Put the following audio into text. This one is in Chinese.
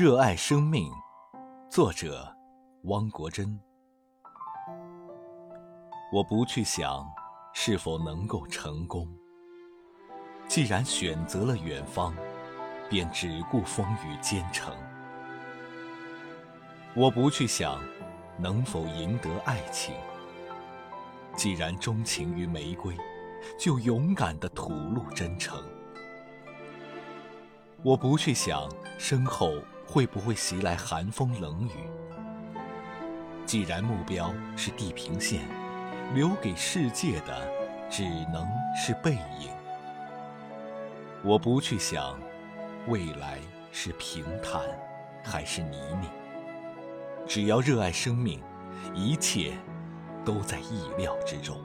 热爱生命，作者汪国真。我不去想是否能够成功，既然选择了远方，便只顾风雨兼程。我不去想能否赢得爱情，既然钟情于玫瑰，就勇敢的吐露真诚。我不去想身后会不会袭来寒风冷雨，既然目标是地平线，留给世界的只能是背影。我不去想未来是平坦还是泥泞。只要热爱生命，一切都在意料之中。